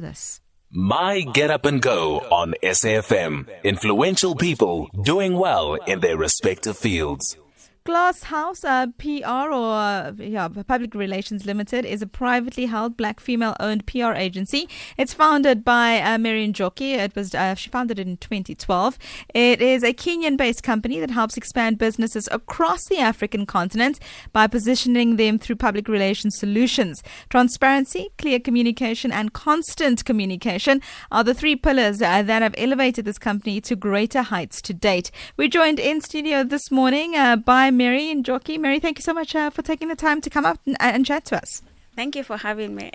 this. My Get Up and Go on SAFM. Influential people doing well in their respective fields. Glass House uh, PR or uh, yeah, Public Relations Limited is a privately held black female owned PR agency. It's founded by uh, Mary Njoki. It was uh, she founded it in 2012. It is a Kenyan based company that helps expand businesses across the African continent by positioning them through public relations solutions. Transparency, clear communication, and constant communication are the three pillars uh, that have elevated this company to greater heights to date. We're joined in studio this morning uh, by Mary Njoki. Mary, thank you so much uh, for taking the time to come up and, and, chat to us. Thank you for having me.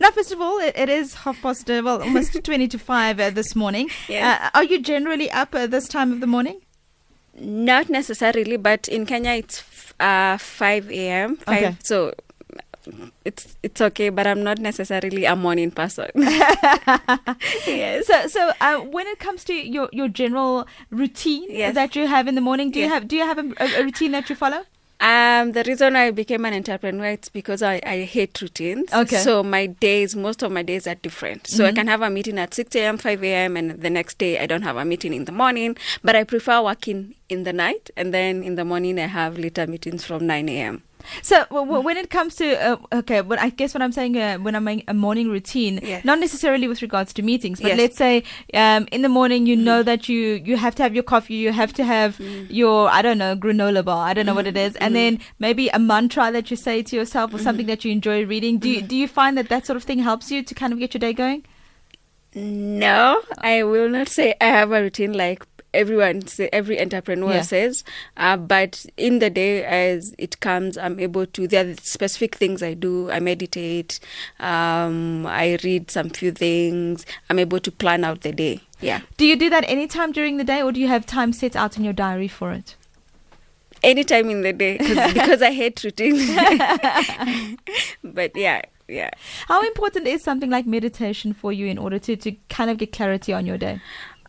Now, first of all, it, it is half past, uh, well, almost 20 to 5 uh, this morning. Yes. Uh, are you generally up uh, this time of the morning? Not necessarily, but in Kenya it's f- uh, 5 a.m. 5, Okay. So it's it's okay, but I'm not necessarily a morning person. yes. So, so uh, when it comes to your, your general routine Yes. that you have in the morning, do you have do you have a, a, routine that you follow? Um, the reason I became an entrepreneur it's because I, I hate routines. Okay. So my days, most of my days are different. So I can have a meeting at 6 a.m., 5 a.m., and the next day I don't have a meeting in the morning. But I prefer working in the night, and then in the morning I have later meetings from 9 a.m. So w- w- when it comes to uh, okay, but I guess what I'm saying uh, when I'm making a morning routine, not necessarily with regards to meetings, but Yes. let's say um, in the morning you know that you you have to have your coffee, you have to have your I don't know granola bar, I don't know what it is, and then maybe a mantra that you say to yourself or something that you enjoy reading. Do you, do you find that that sort of thing helps you to kind of get your day going? No, I will not say I have a routine like everyone, say, every entrepreneur Yeah. says. Uh, but in the day, as it comes, I'm able to. There are specific things I do. I meditate. Um, I read some few things. I'm able to plan out the day. Yeah, Do you do that anytime during the day, or do you have time set out in your diary for it? anytime in the day 'cause- because I hate routine. but yeah, yeah. How important is something like meditation for you in order to, to kind of get clarity on your day?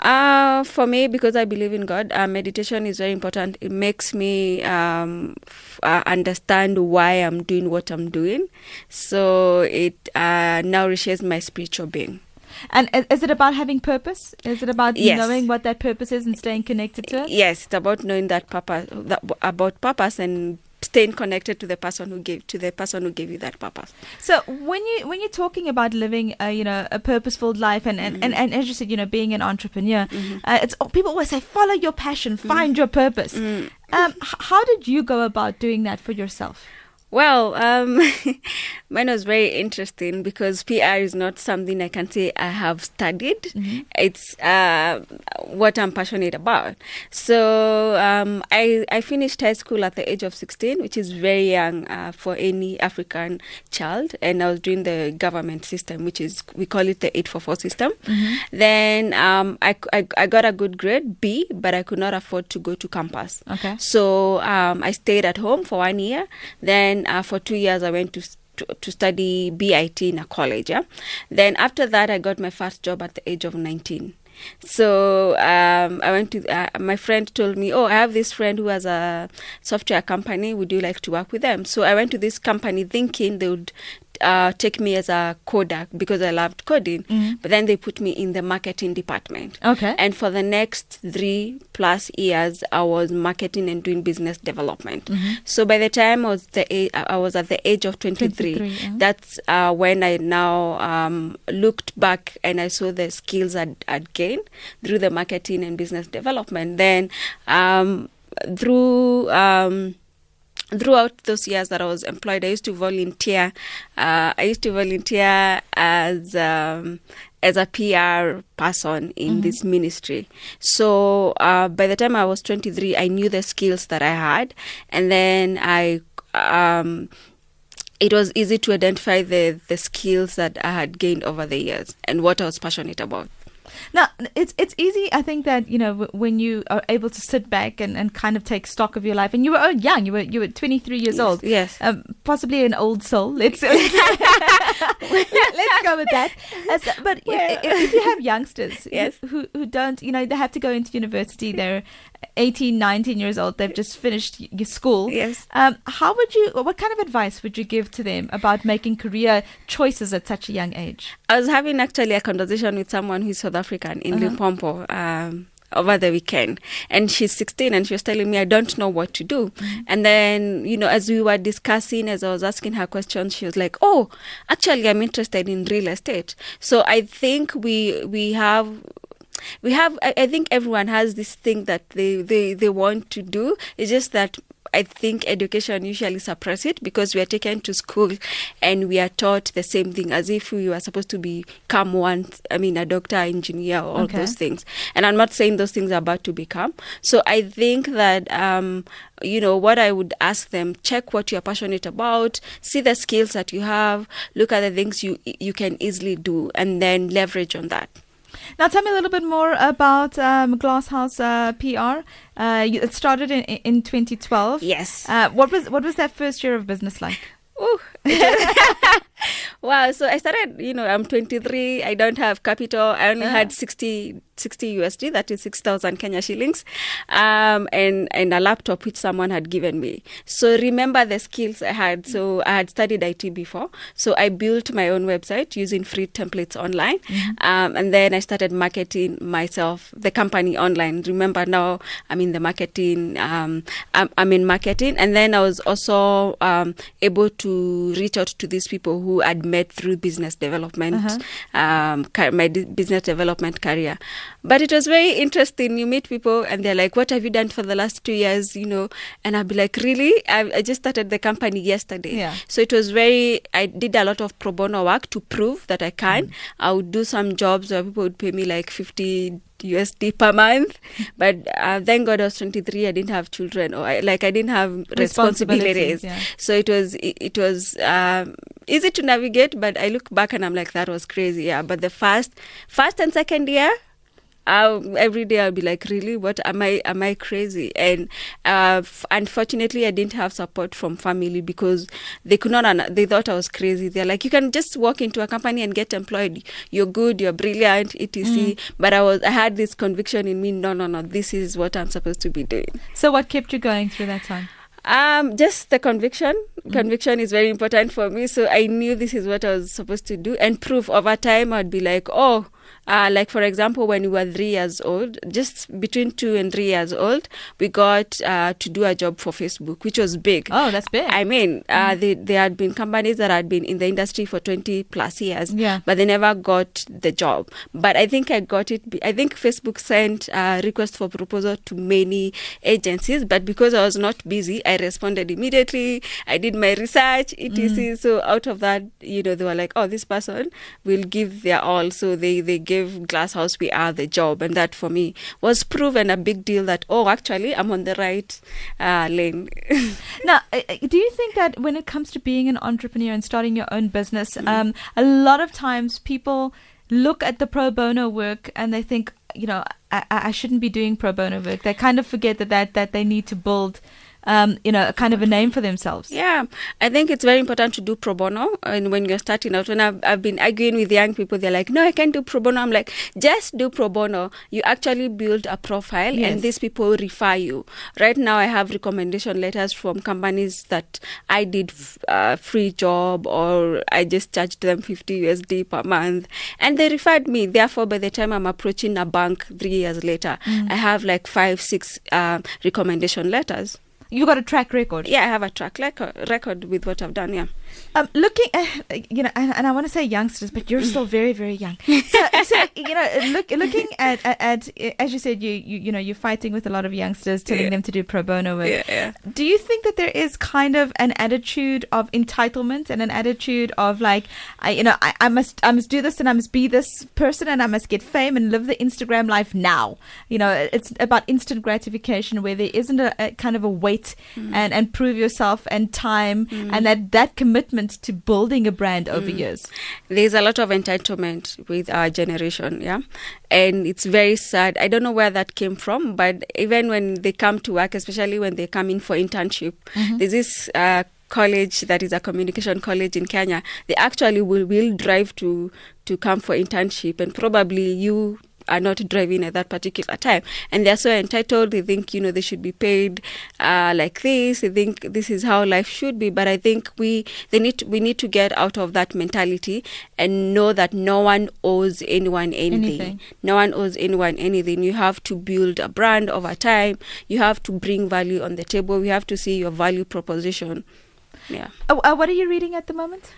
Uh, for me, because I believe in God, uh, meditation is very important. It makes me um, f- uh, understand why I'm doing what I'm doing. So it uh, nourishes my spiritual being. And is it about having purpose? Is it about Yes. knowing what that purpose is and staying connected to it? Yes, it's about knowing that purpose, that, about purpose, and staying connected to the person who gave to the person who gave you that purpose. So when you when you're talking about living, a, you know, a purposeful life, and and, and, and as you said, you know, being an entrepreneur, uh, it's people always say, follow your passion, find your purpose. Um, h- how did you go about doing that for yourself? Well, um, mine was very interesting because PR is not something I can say I have studied. It's uh, what I'm passionate about. So um, I, I finished high school at the age of 16, which is very young uh, for any African child. And I was doing the government system, which is, we call it the 844 system. Then um, I, I, I got a good grade, B, but I could not afford to go to campus. Okay. So um, I stayed at home for one year. Then uh, for two years, I went to, to to study BIT in a college. Yeah? Then after that, I got my first job at the age of 19. So um, I went to uh, my friend told me, oh, I have this friend who has a software company. Would you like to work with them? So I went to this company thinking they would uh, take me as a coder because I loved coding. But then they put me in the marketing department. Okay. And for the next three plus years, I was marketing and doing business development. So by the time I was the I was at the age of 23, 23, yeah. that's uh, when I now um, looked back and I saw the skills I'd, I'd gained through the marketing and business development. Then um, through um, throughout those years that I was employed, I used to volunteer. Uh, I used to volunteer as um, as a PR person in this ministry. So uh, by the time I was 23, I knew the skills that I had, and then I. Um, it was easy to identify the, the skills that I had gained over the years and what I was passionate about. Now, it's it's easy. I think that you know when you are able to sit back and, and kind of take stock of your life, and you were oh, young. You were you were 23 years Yes, old. yes. Um, possibly an old soul. Let's let's go with that. Uh, so- but if, Well. if, if you have youngsters Yes. who who don't, you know, they have to go into university. They're 18, 19 years old. They've just finished your school. Yes. Um, how would you, what kind of advice would you give to them about making career choices at such a young age? I was having actually a conversation with someone who's South African in Limpopo um, over the weekend, and she's 16, and she was telling me I don't know what to do. And then, you know, as we were discussing, as I was asking her questions, she was like, "Oh, actually, I'm interested in real estate." So I think we we have we have I, I think everyone has this thing that they, they they want to do it's just that I think education usually suppress it because we are taken to school and we are taught the same thing as if we were supposed to become one I mean a doctor, engineer, all Okay. those things. And I'm not saying those things are about to become. So I think that um you know what I would ask them check what you're passionate about, see the skills that you have, look at the things you you can easily do and then leverage on that. Now, tell me a little bit more about um, Glasshouse uh, PR. Uh, you, it started in, in 2012. Yes. Uh, what was what was that first year of business like? Ooh. wow. So I started, you know, I'm 23. I don't have capital. I only Yeah. had 60, 60 USD, that is 6,000 Kenya shillings, um, and, and a laptop which someone had given me. So remember the skills I had. So I had studied IT before. So I built my own website using free templates online. Um, and then I started marketing myself, the company online. Remember now I'm in the marketing, um, I'm, I'm in marketing. And then I was also um, able to reach out to these people who I'd met through business development, um, my business development career. But it was very interesting. You meet people and they're like, What have you done for the last two years? You know, and I'd be like, Really? I, I just started the company yesterday. Yeah. So it was very, I did a lot of pro bono work to prove that I can. I would do some jobs where people would pay me like 50 USD per month. But uh, thank God I was 23. I didn't have children or I, like I didn't have Responsibilities, responsibilities. yeah. So it was, it, it was um, easy to navigate. But I look back and I'm like, that was crazy. Yeah. But the first, first and second year, I'll, every day I'll be like, really, what am I? Am I crazy? And uh, f- unfortunately, I didn't have support from family because they could not. un- They thought I was crazy. They're like, you can just walk into a company and get employed. You're good. You're brilliant. etc. But I was. I had this conviction in me. No, no, no. This is what I'm supposed to be doing. So, what kept you going through that time? Um, just the conviction. Conviction is very important for me. So I knew this is what I was supposed to do. And proof over time, I'd be like, oh, uh, like for example, when we were three years old, just between two and three years old, we got uh, to do a job for Facebook, which was big. Oh, that's big. I mean, uh, they, there had been companies that had been in the industry for 20 plus years, Yeah. but they never got the job. But I think I got it. I think Facebook sent a request for proposal to many agencies, but because I was not busy, I responded immediately. I did my research, etc. So out of that, you know, they were like, "Oh, this person will give their all." So they they gave Glasshouse PR the job, and that for me was proven a big deal. That oh, actually, I'm on the right uh, lane. Now, uh, uh, do you think that when it comes to being an entrepreneur and starting your own business, Mm-hmm. um, a lot of times people look at the pro bono work and they think, you know, I, I I shouldn't be doing pro bono work. They kind of forget that that, that they need to build, um, you know, a kind of a name for themselves. Yeah, I think it's very important to do pro bono. And when you're starting out, when I've, I've been arguing with young people, they're like, no, I can't do pro bono. I'm like, just do pro bono. You actually build a profile Yes. and these people refer you. Right now, I have recommendation letters from companies that I did f- uh, free job or I just charged them 50 USD per month and they referred me. Therefore, by the time I'm approaching a bank three years later, I have like five, six uh, recommendation letters. You got a track record. Yeah, I have a track record, record with what I've done. Yeah. Um, looking, uh, you know, and, and I want to say youngsters, but you're still very, very young. So, so you know, look, looking at, at, at, as you said, you, you, you know, you're fighting with a lot of youngsters, telling Yeah. them to do pro bono work. Yeah, yeah. Do you think that there is kind of an attitude of entitlement and an attitude of like, I, you know, I, I must, I must do this and I must be this person and I must get fame and live the Instagram life now. You know, it's about instant gratification where there isn't a, a kind of a wait and, and prove yourself and time and that, that commitment to building a brand over years. There's a lot of entitlement with our generation, yeah, and it's very sad. I don't know where that came from, but even when they come to work, especially when they come in for internship, there's this. Uh, college that is a communication college in Kenya they actually will will drive to to come for internship and probably you are not driving at that particular time. And they're so entitled they think you know they should be paid uh, like this. They think this is how life should be. But i think we they need to, we need to get out of that mentality and know that no one owes anyone anything. Anything. no one owes anyone anything. You have to build a brand over time. You have to bring value on the table. We have to see your value proposition. Yeah. Uh, uh, what are you reading at the moment?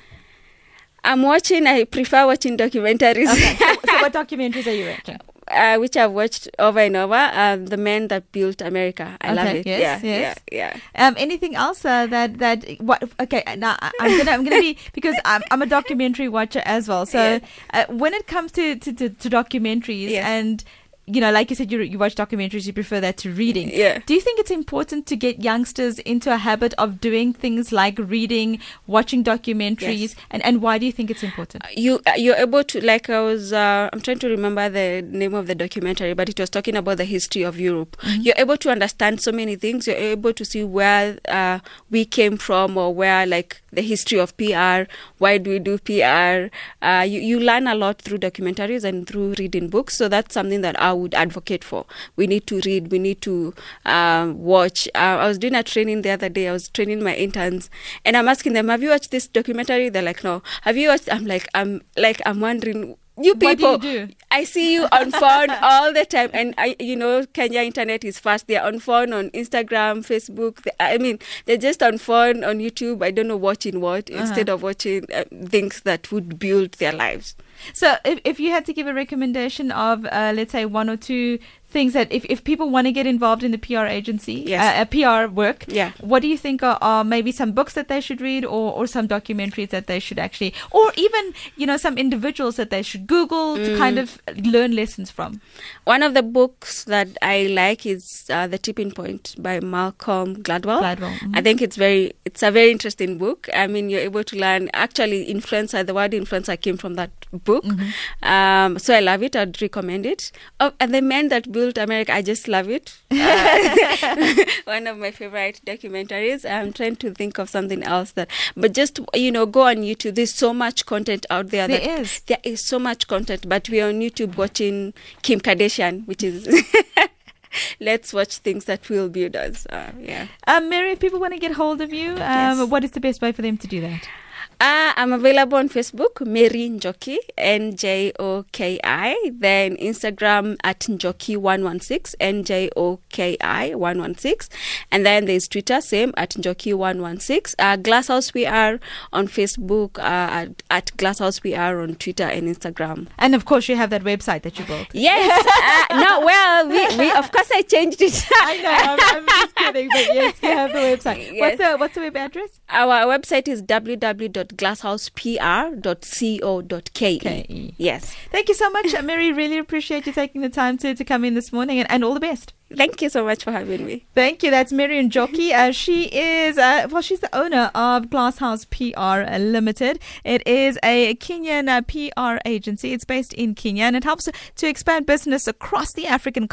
I'm watching i prefer watching documentaries Okay. so, so what documentaries are you watching? uh, which I've watched over and over. Um, the men that built America. I love it. yes, yeah, yes. yeah, yeah. Um, anything else uh, that that what? Okay, now I'm gonna I'm gonna be because I'm I'm a documentary watcher as well. So Yeah. uh, when it comes to to, to, to documentaries and you know, like you said, you you watch documentaries, you prefer that to reading. Yeah. Do you think it's important to get youngsters into a habit of doing things like reading, watching documentaries, Yes. and and why do you think it's important? you uh, you're able to like I was uh, I'm trying to remember the name of the documentary, but it was talking about the history of Europe. You're able to understand so many things. You're able to see where uh, we came from, or where like the history of PR. Why do we do PR? Uh, you you learn a lot through documentaries and through reading books. So that's something that I would advocate for. We need to read. We need to um, watch. Uh, I was doing a training the other day. I was training my interns, and I'm asking them, "Have you watched this documentary?" They're like, "No." Have you watched? I'm like, I'm like, I'm wondering. You you people, do? I see you on phone all the time, and I, you know, Kenya internet is fast. They're on phone, on Instagram, Facebook. They, I mean, they're just on phone, on YouTube. I don't know watching what instead of watching uh, things that would build their lives. So, if, if you had to give a recommendation of, uh, let's say, one or two things that if, if people want to get involved in the PR agency, Yes. uh, uh, PR work, Yeah. what do you think are, are maybe some books that they should read or, or some documentaries that they should actually, or even, you know, some individuals that they should Google to kind of learn lessons from? One of the books that I like is uh, The Tipping Point by Malcolm Gladwell. Gladwell, mhm. I think it's very, it's a very interesting book. I mean, you're able to learn. Actually, influencer. The word influencer came from that book. Um, so I love it. I'd recommend it. Oh, and the men that America, I just love it. Uh, one of my favorite documentaries. I'm trying to think of something else that, but just you know, go on YouTube. There's so much content out there. There that is. there is so much content, but we're on YouTube watching Kim Kardashian, which is let's watch things that will build us. Uh, yeah. Um, Mary, if people want to get hold of you, um, Yes. what is the best way for them to do that? Uh, I'm available on Facebook, Mary Njoki, N J O K I. Then Instagram at Njoki116, N J O K I 116. And then there's Twitter, same at Njoki116. Uh, Glasshouse PR on Facebook, uh, at, at Glasshouse PR on Twitter and Instagram. And of course, you have that website that you built. Yes. uh, no, well, we, we, of course, I changed it. I know, I'm, I'm just kidding, but yes, you have the website. What's the what's the web address? Our website is www.glasshousepr.co.ke. K-E. Yes. Thank you so much, Mary. Really appreciate you taking the time to, to come in this morning and, and all the best. Thank you so much for having me. Thank you. That's Mary Njoki. Uh, she is, uh, well, she's the owner of Glasshouse PR Limited. It is a Kenyan uh, PR agency. It's based in Kenya and it helps to expand business across the African